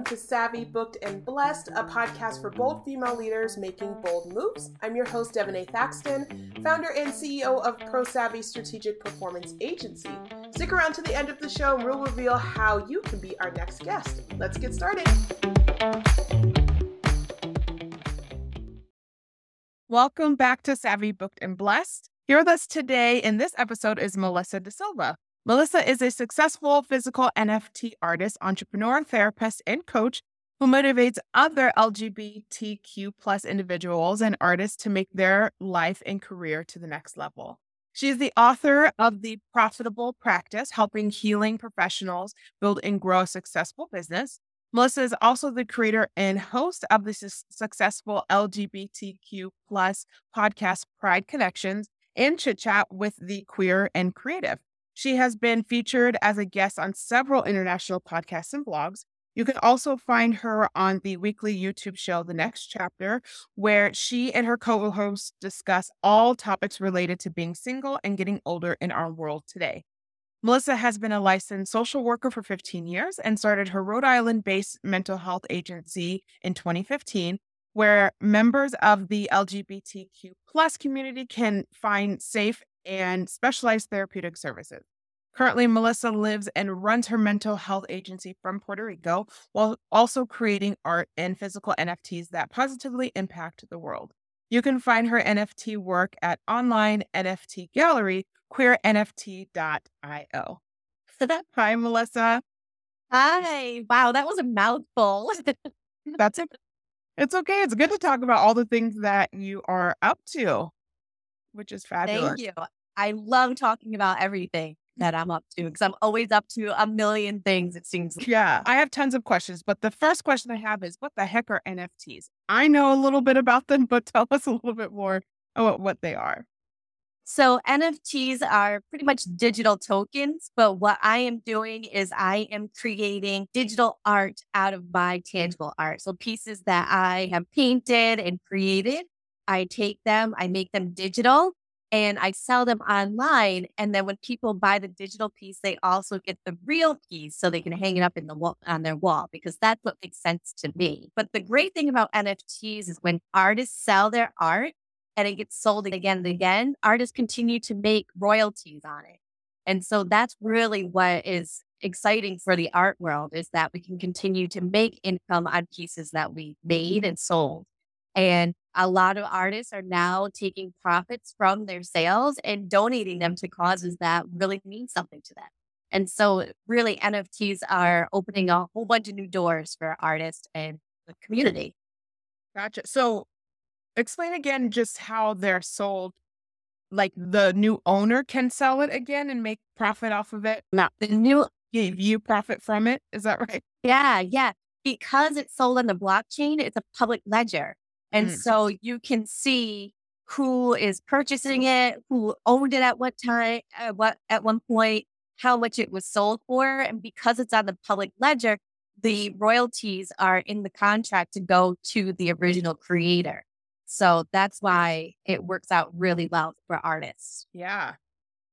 welcome to Savvy, Booked, and Blessed, a podcast for bold female leaders making bold moves. I'm your host, Devonee Thaxton, founder and CEO of Pro Savvy Strategic Performance Agency. Stick around to the end of the show and we'll reveal how you can be our next guest. Let's get started. Welcome back to Savvy, Booked, and Blessed. Here with us today in this episode is Melissa DaSilva. Melissa is a successful physical NFT artist, entrepreneur, therapist, and coach who motivates other LGBTQ plus individuals and artists to make their life and career to the next level. She is the author of The Profitable Practice, helping healing professionals build and grow a successful business. Melissa is also the creator and host of the su- successful LGBTQ plus podcast Pride Connections and Chit Chat with the Queer and Creative. She has been featured as a guest on several international podcasts and blogs. You can also find her on the weekly YouTube show, The Next Chapter, where she and her co hosts discuss all topics related to being single and getting older in our world today. Melissa has been a licensed social worker for 15 years and started her Rhode Island based mental health agency in 2015, where members of the LGBTQ plus community can find safe and specialized therapeutic services. Currently, Melissa lives and runs her mental health agency from Puerto Rico while also creating art and physical NFTs that positively impact the world. You can find her NFT work at online NFT gallery queernft.io. Hi, Melissa. Hi. Wow, that was a mouthful. That's it. It's okay. It's good to talk about all the things that you are up to, which is fabulous. Thank you. I love talking about everything that I'm up to because I'm always up to a million things, it seems. Like. Yeah, I have tons of questions, but the first question I have is what the heck are NFTs? I know a little bit about them, but tell us a little bit more about what they are. So, NFTs are pretty much digital tokens, but what I am doing is I am creating digital art out of my tangible art. So, pieces that I have painted and created, I take them, I make them digital, and I sell them online. And then when people buy the digital piece, they also get the real piece so they can hang it up in the wall on their wall because that's what makes sense to me. But the great thing about NFTs is when artists sell their art and it gets sold again and again, artists continue to make royalties on it. And so that's really what is exciting for the art world is that we can continue to make income on pieces that we made and sold. And a lot of artists are now taking profits from their sales and donating them to causes that really mean something to them. And so, really, NFTs are opening a whole bunch of new doors for artists and the community. Gotcha. So, explain again just how they're sold. Like the new owner can sell it again and make profit off of it. Now, the new give you profit from it. Is that right? Yeah, yeah. Because it's sold on the blockchain, it's a public ledger. And mm. so you can see who is purchasing it, who owned it at what time, at what at one point, how much it was sold for. And because it's on the public ledger, the royalties are in the contract to go to the original creator. So that's why it works out really well for artists. Yeah.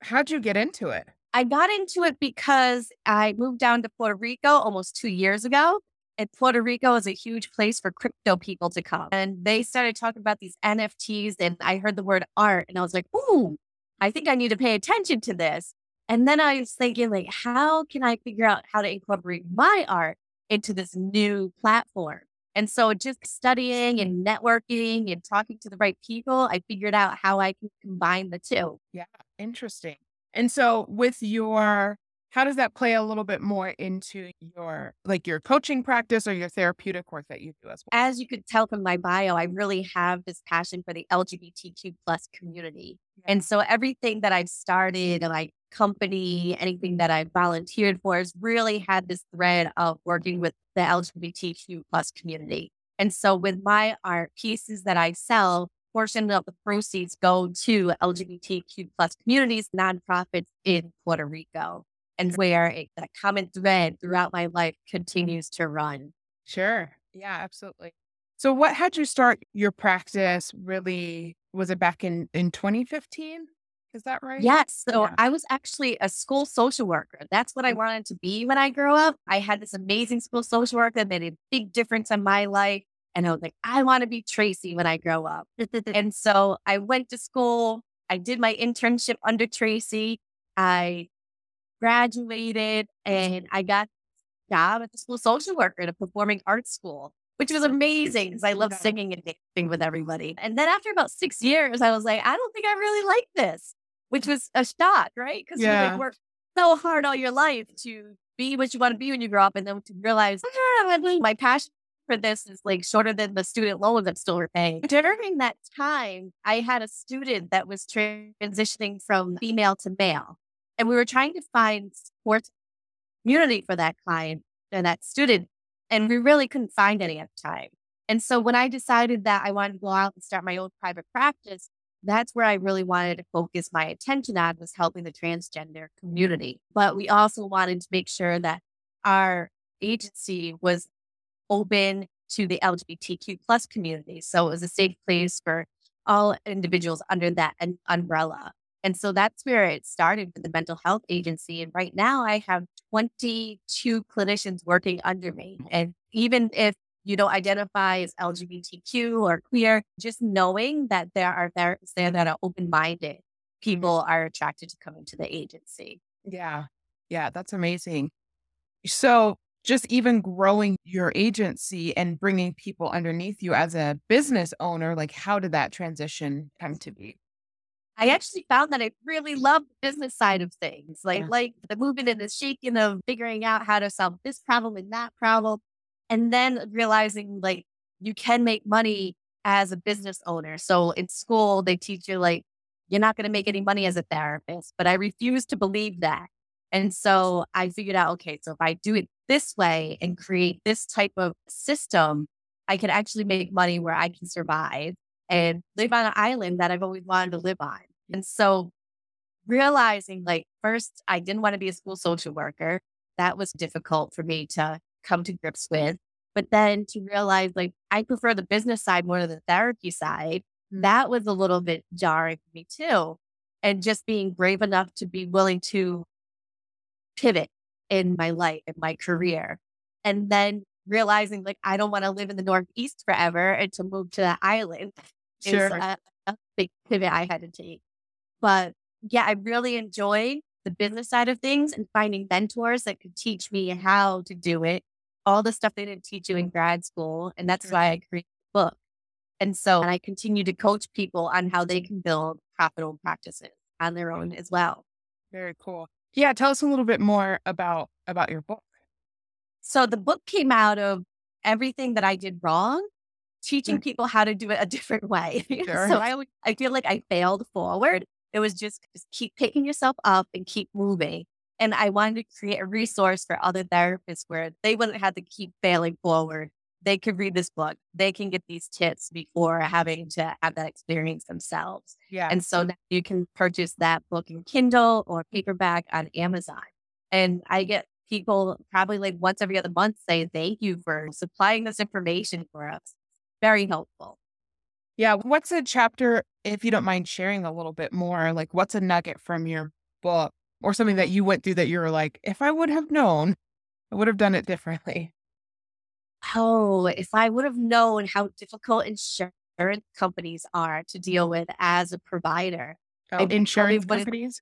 How'd you get into it? I got into it because I moved down to Puerto Rico almost two years ago. And Puerto Rico is a huge place for crypto people to come. And they started talking about these NFTs, and I heard the word art, and I was like, ooh, I think I need to pay attention to this. And then I was thinking, like, how can I figure out how to incorporate my art into this new platform? And so just studying and networking and talking to the right people, I figured out how I can combine the two. Yeah, interesting. And so with your how does that play a little bit more into your like your coaching practice or your therapeutic work that you do as well? As you could tell from my bio i really have this passion for the lgbtq plus community. Yeah. and so everything that i've started like company anything that i've volunteered for has really had this thread of working with the lgbtq plus community. And so with my art pieces that i sell portion of the proceeds go to lgbtq plus communities nonprofits in puerto rico and where it, that common thread throughout my life continues to run. Sure. Yeah, absolutely. So what had you start your practice really was it back in in 2015? Is that right? Yes. So yeah. I was actually a school social worker. That's what I mm. wanted to be when I grow up. I had this amazing school social worker that made a big difference in my life. And I was like, I want to be Tracy when I grow up. and so I went to school. I did my internship under Tracy. I graduated and I got a job at the school social worker at a performing arts school, which was amazing because I love singing and dancing with everybody. And then after about six years, I was like, I don't think I really like this, which was a shock, right? Because yeah. you like work so hard all your life to be what you want to be when you grow up and then to realize ah, my passion for this is like shorter than the student loans I'm still repaying. During that time, I had a student that was transitioning from female to male. And we were trying to find support community for that client and that student. And we really couldn't find any at the time. And so when I decided that I wanted to go out and start my own private practice, that's where I really wanted to focus my attention on was helping the transgender community. But we also wanted to make sure that our agency was open to the LGBTQ plus community. So it was a safe place for all individuals under that umbrella. And so that's where it started with the mental health agency. And right now I have 22 clinicians working under me. Mm. And even if you don't identify as LGBTQ or queer, just knowing that there are therapists there that are open minded, mm. people are attracted to coming to the agency. Yeah. Yeah. That's amazing. So, just even growing your agency and bringing people underneath you as a business owner, like how did that transition come to be? I actually found that I really love the business side of things, like yeah. like the moving and the shaking of figuring out how to solve this problem and that problem, and then realizing like you can make money as a business owner. So in school they teach you like you're not going to make any money as a therapist, but I refuse to believe that. And so I figured out, okay, so if I do it this way and create this type of system, I can actually make money where I can survive and live on an island that I've always wanted to live on. And so realizing like first I didn't want to be a school social worker. That was difficult for me to come to grips with. But then to realize like I prefer the business side more than the therapy side, mm. that was a little bit jarring for me too. And just being brave enough to be willing to pivot in my life, in my career. And then realizing like I don't want to live in the Northeast forever and to move to the island sure. is a, a big pivot I had to take. But yeah, I really enjoyed the business side of things and finding mentors that could teach me how to do it. All the stuff they didn't teach you in grad school. And that's why I created the book. And so and I continue to coach people on how they can build profitable practices on their own as well. Very cool. Yeah, tell us a little bit more about about your book. So the book came out of everything that I did wrong, teaching mm. people how to do it a different way. Sure. so I I feel like I failed forward. It was just, just keep picking yourself up and keep moving. And I wanted to create a resource for other therapists where they wouldn't have to keep failing forward. They could read this book. They can get these tips before having to have that experience themselves. Yeah. And so now you can purchase that book in Kindle or paperback on Amazon. And I get people probably like once every other month say thank you for supplying this information for us. Very helpful. Yeah. What's a chapter, if you don't mind sharing a little bit more, like what's a nugget from your book or something that you went through that you were like, if I would have known, I would have done it differently? Oh, if I would have known how difficult insurance companies are to deal with as a provider. Oh, insurance companies?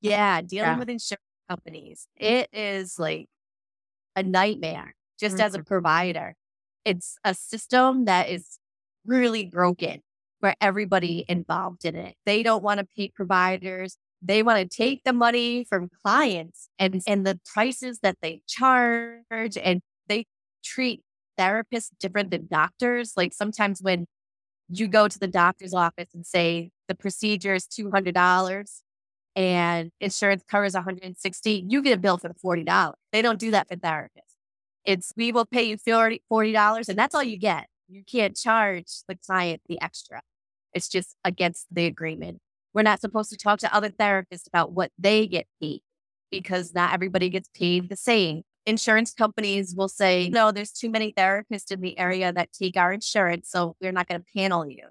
Yeah, dealing yeah. with insurance companies. It is like a nightmare just mm-hmm. as a mm-hmm. provider. It's a system that is really broken for everybody involved in it. They don't want to pay providers. They want to take the money from clients and, and the prices that they charge and they treat therapists different than doctors. Like sometimes when you go to the doctor's office and say the procedure is $200 and insurance covers 160, you get a bill for the $40. They don't do that for therapists. It's we will pay you $40, $40 and that's all you get. You can't charge the client the extra. It's just against the agreement. We're not supposed to talk to other therapists about what they get paid because not everybody gets paid the same. Insurance companies will say, no, there's too many therapists in the area that take our insurance, so we're not going to panel you,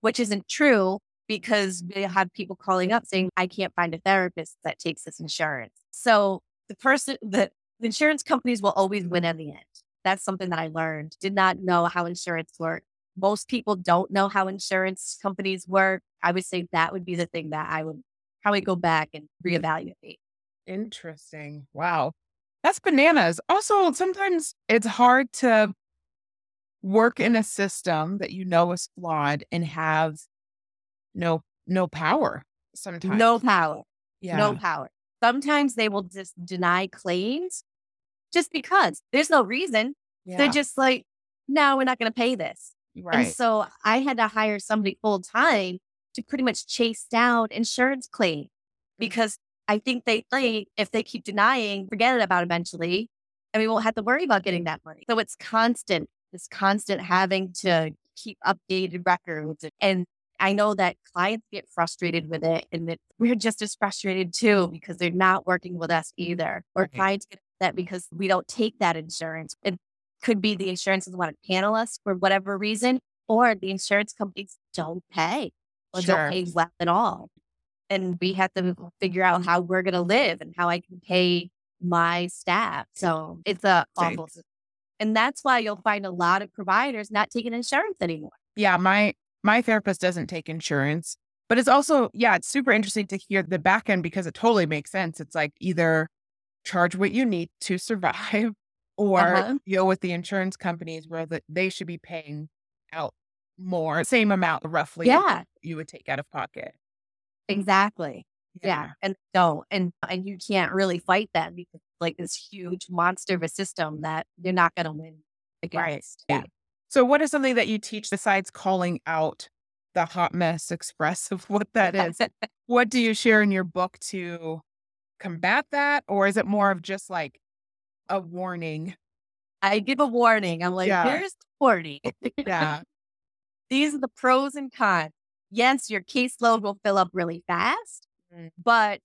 which isn't true because we have people calling up saying, I can't find a therapist that takes this insurance. So the person, the, the insurance companies will always win in the end. That's something that I learned. Did not know how insurance worked. Most people don't know how insurance companies work. I would say that would be the thing that I would probably go back and reevaluate. Interesting. Wow. That's bananas. Also, sometimes it's hard to work in a system that you know is flawed and have no no power sometimes. No power. Yeah. No power. Sometimes they will just deny claims just because there's no reason. Yeah. They're just like, no, we're not going to pay this. right. And so I had to hire somebody full time to pretty much chase down insurance claim mm. because I think they think if they keep denying, forget it about eventually, and we won't have to worry about getting that money. So it's constant, this constant having to keep updated records. And I know that clients get frustrated with it and that we're just as frustrated too because they're not working with us either. Or Right. clients get upset because we don't take that insurance. It could be the insurance doesn't want to panel us for whatever reason, or the insurance companies don't pay or Sure. don't pay well at all. And we have to figure out how we're going to live and how I can pay my staff. So it's a awful. And that's why you'll find a lot of providers not taking insurance anymore. yeah, my my therapist doesn't take insurance, but it's also yeah, it's super interesting to hear the back end because it totally makes sense. It's like either charge what you need to survive, or Uh-huh. deal with the insurance companies where the, they should be paying out more, same amount roughly. Yeah, you would take out of pocket. exactly. Yeah. And don't. And and you can't really fight that because it's like this huge monster of a system that you're not gonna win against. Yeah. So, what is something that you teach besides calling out the hot mess express of what that is? what do you share in your book to combat that? Or is it more of just like a warning? I give a warning. I'm like, Yeah. here's the warning. Yeah. These are the pros and cons. Yes, your caseload will fill up really fast, Mm. but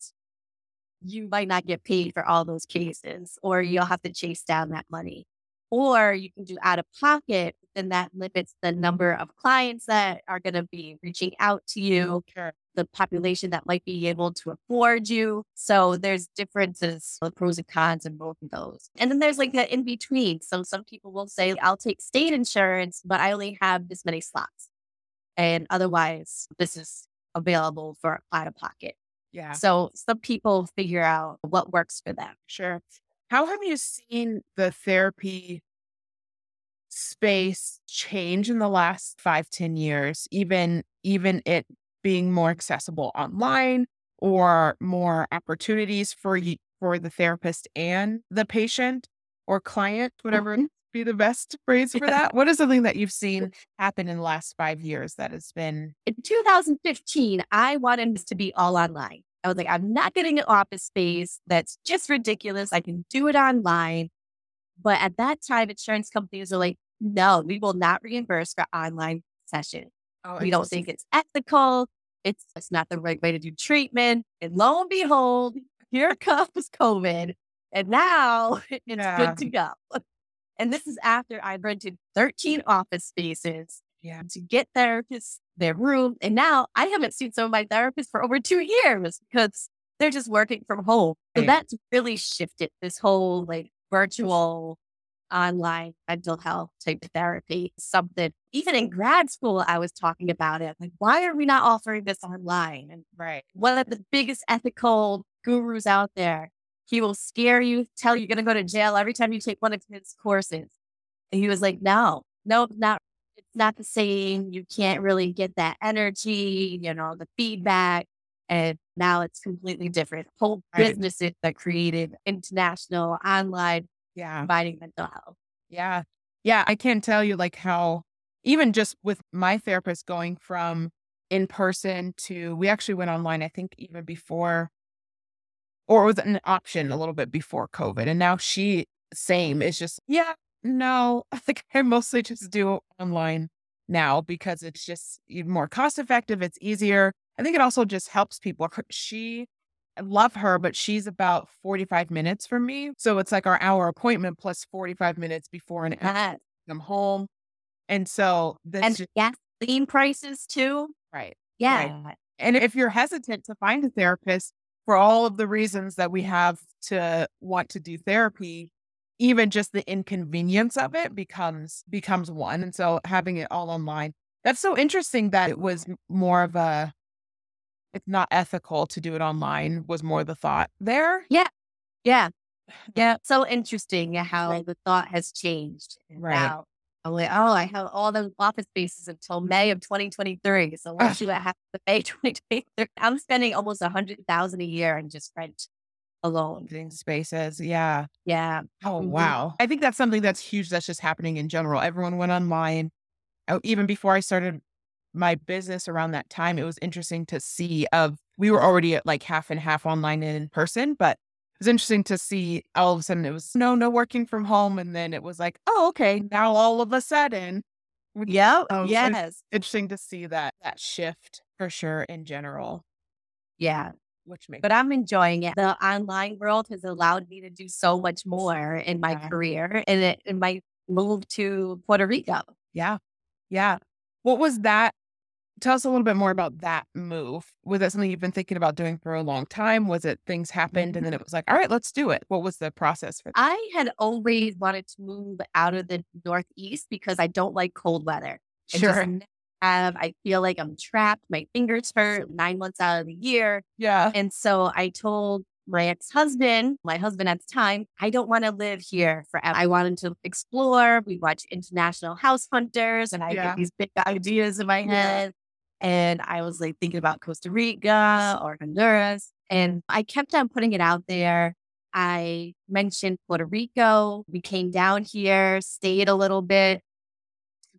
you might not get paid for all those cases, or you'll have to chase down that money. Or you can do out of pocket, then that limits the number of clients that are going to be reaching out to you, Sure. the population that might be able to afford you. So there's differences, the pros and cons in both of those. And then there's like the in between. So some people will say, I'll take state insurance, but I only have this many slots. And otherwise, this is available for out of pocket. Yeah. So some people figure out what works for them. Sure. How have you seen the therapy space change in the last five, ten years? Even even it being more accessible online or more opportunities for you for the therapist and the patient or client, whatever Mhm. be the best phrase for that. What is something that you've seen happen in the last five years that has been In 2015, I wanted this to be all online. I was like, I'm not getting an office space. That's just ridiculous. I can do it online. But at that time, insurance companies are like, no, we will not reimburse for online sessions. oh, We don't think it's ethical. It's, it's not the right way to do treatment. And lo and behold, here comes COVID. And now it's Yeah. good to go. And this is after I rented 13 office spaces yeah. to get therapists their room. And now I haven't seen some of my therapists for over two years because they're just working from home. So Right. that's really shifted this whole like virtual online mental health type therapy. Something even in grad school, I was talking about it. Like, why are we not offering this online? And Right. one of the biggest ethical gurus out there, he will scare you, tell you you're going to go to jail every time you take one of his courses. And he was like, no, no, not not the same. You can't really get that energy, you know, the feedback. And now it's completely different. Whole businesses that created international, online, Yeah. providing mental health. Yeah. Yeah. I can't tell you like how, even just with my therapist going from in person to, we actually went online, I think even before, or it was an option a little bit before COVID. And now she, same, is just, yeah, no, I think I mostly just do online now because it's just even more cost effective. It's easier. I think it also just helps people. She, I love her, but she's about 45 minutes from me. So it's like our hour appointment plus 45 minutes before and after. I'm home. And so that's And just gasoline prices too. right. Yeah. Right. And if you're hesitant to find a therapist for all of the reasons that we have to want to do therapy, even just the inconvenience of it becomes becomes one. And so having it all online. That's so interesting that it was more of a it's not ethical to do it online was more the thought there. Yeah. Yeah. Yeah. So interesting how the thought has changed. Right. Now I'm like, oh, I have all those office spaces until May of 2023. So let's see what happens in May 2023. I'm spending almost a hundred thousand a year in just rent alone. Spaces. Yeah. Yeah. Oh, Mhm. wow. I think that's something that's huge that's just happening in general. Everyone went online. Oh, even before I started my business around that time, it was interesting to see of we were already at like half and half online and in person, but it was interesting to see all of a sudden it was no, no working from home. And then it was like, oh, okay. Now all of a sudden, Yeah. Oh, so- yes. interesting to see that that shift for sure in general, Yeah. Which makes But I'm enjoying it. The online world has allowed me to do so much more in my Yeah. career and it, in my move to Puerto Rico. Yeah. Yeah. What was that? Tell us a little bit more about that move. Was that something you've been thinking about doing for a long time? Was it things happened and then it mm-hmm. was like, all right, let's do it? What was the process for that? I had always wanted to move out of the Northeast because I don't like cold weather. Sure. Have, I feel like I'm trapped. My fingers hurt nine months out of the year. Yeah. And so I told my ex husband, my husband at the time, I don't want to live here forever. I wanted to explore. We watch International House Hunters, and I Yeah. get these big ideas in my Yeah. head. And I was like thinking about Costa Rica or Honduras. And I kept on putting it out there. I mentioned Puerto Rico. We came down here, stayed a little bit.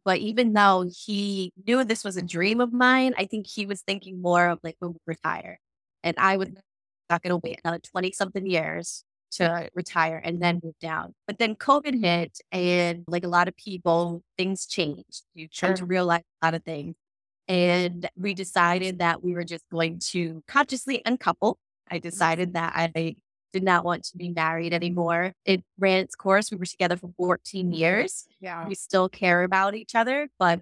But even though he knew this was a dream of mine, I think he was thinking more of like when we retire. And I was mm. not going to wait another 20 something years to retire and then move down. But then COVID hit, and like a lot of people, things changed. You come to Sure. realize a lot of things. And we decided that we were just going to consciously uncouple. I mm. decided that I did not want to be married anymore. It ran its course. We were together for 14 years. Yeah. We still care about each other, but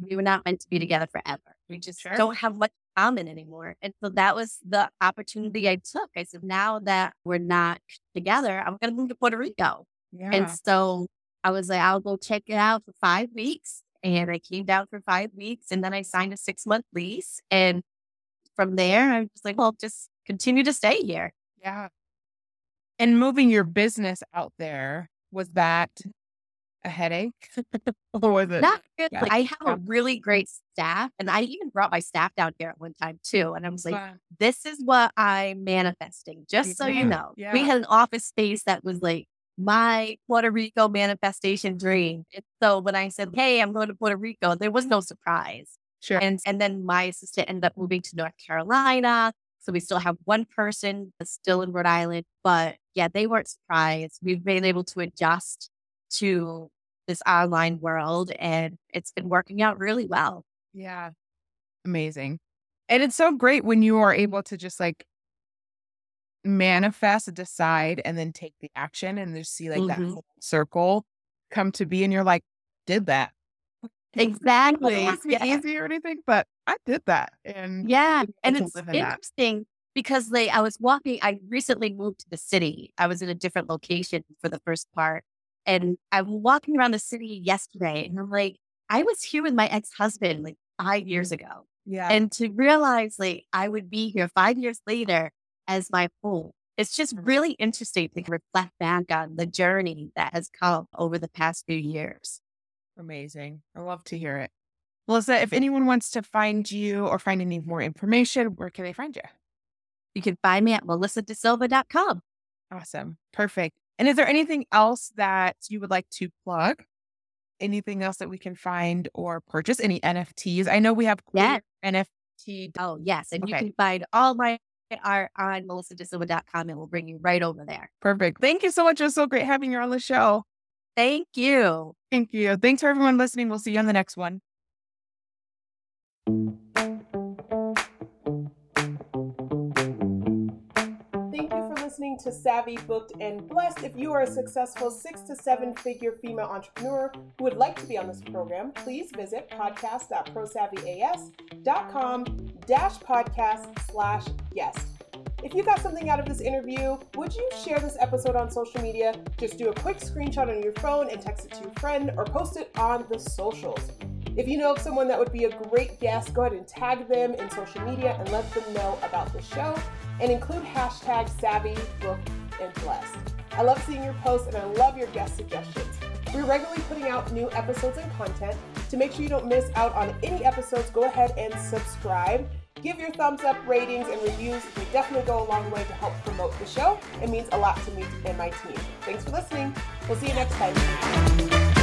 we were not meant to be together forever. We just Sure. don't have much in common anymore. And so that was the opportunity I took. I said, now that we're not together, I'm going to move to Puerto Rico. Yeah. And so I was like, I'll go check it out for five weeks. And I came down for five weeks and then I signed a six month lease. And from there, I was just like, well, just continue to stay here. yeah. And moving your business out there, was that a headache? or was it? Not really. Yeah. I have a really great staff. And I even brought my staff down here at one time too. And I was like, this is what I'm manifesting, just so you know. We had an office space that was like my Puerto Rico manifestation dream. And so when I said, Hey, I'm going to Puerto Rico, there was no surprise. Sure. And and then my assistant ended up moving to North Carolina. So we still have one person that's still in Rhode Island. But yeah, they weren't surprised. We've been able to adjust to this online world and it's been working out really well. Yeah. Amazing. And it's so great when you are able to just like manifest, decide, and then take the action and just see like that Mhm. full circle come to be. And you're like, did that. Exactly. It Yeah. easy or anything, but I did that. And Yeah. And it's that. interesting because like I was walking, I recently moved to the city. I was in a different location for the first part. And I'm walking around the city yesterday and I'm like, I was here with my ex-husband like five years ago. yeah. And to realize like I would be here five years later as my home. It's just really interesting to reflect back on the journey that has come over the past few years. Amazing. I love to hear it. Melissa, if anyone wants to find you or find any more information, where can they find you? You can find me at melissadasilva.com. Awesome. Perfect. And is there anything else that you would like to plug? Anything else that we can find or purchase? Any NFTs? I know we have Yeah. NFT. Oh, yes. And you can find all my art on melissadasilva.com and we'll bring you right over there. Perfect. Thank you so much. It was so great having you on the show. Thank you. Thank you. Thanks for everyone listening. We'll see you on the next one. To Savvy, Booked, and Blessed. If you are a successful six to seven figure female entrepreneur who would like to be on this program, please visit podcast.prosavvyas.com dash podcast slash guest. If you got something out of this interview, would you share this episode on social media? Just do a quick screenshot on your phone and text it to a friend or post it on the socials. If you know of someone that would be a great guest, go ahead and tag them in social media and let them know about the show and include hashtag savvy, booked, and blessed. I love seeing your posts and I love your guest suggestions. We're regularly putting out new episodes and content. To make sure you don't miss out on any episodes, go ahead and subscribe. Give your thumbs up, ratings, and reviews. They definitely go a long way to help promote the show. It means a lot to me and my team. Thanks for listening. We'll see you next time.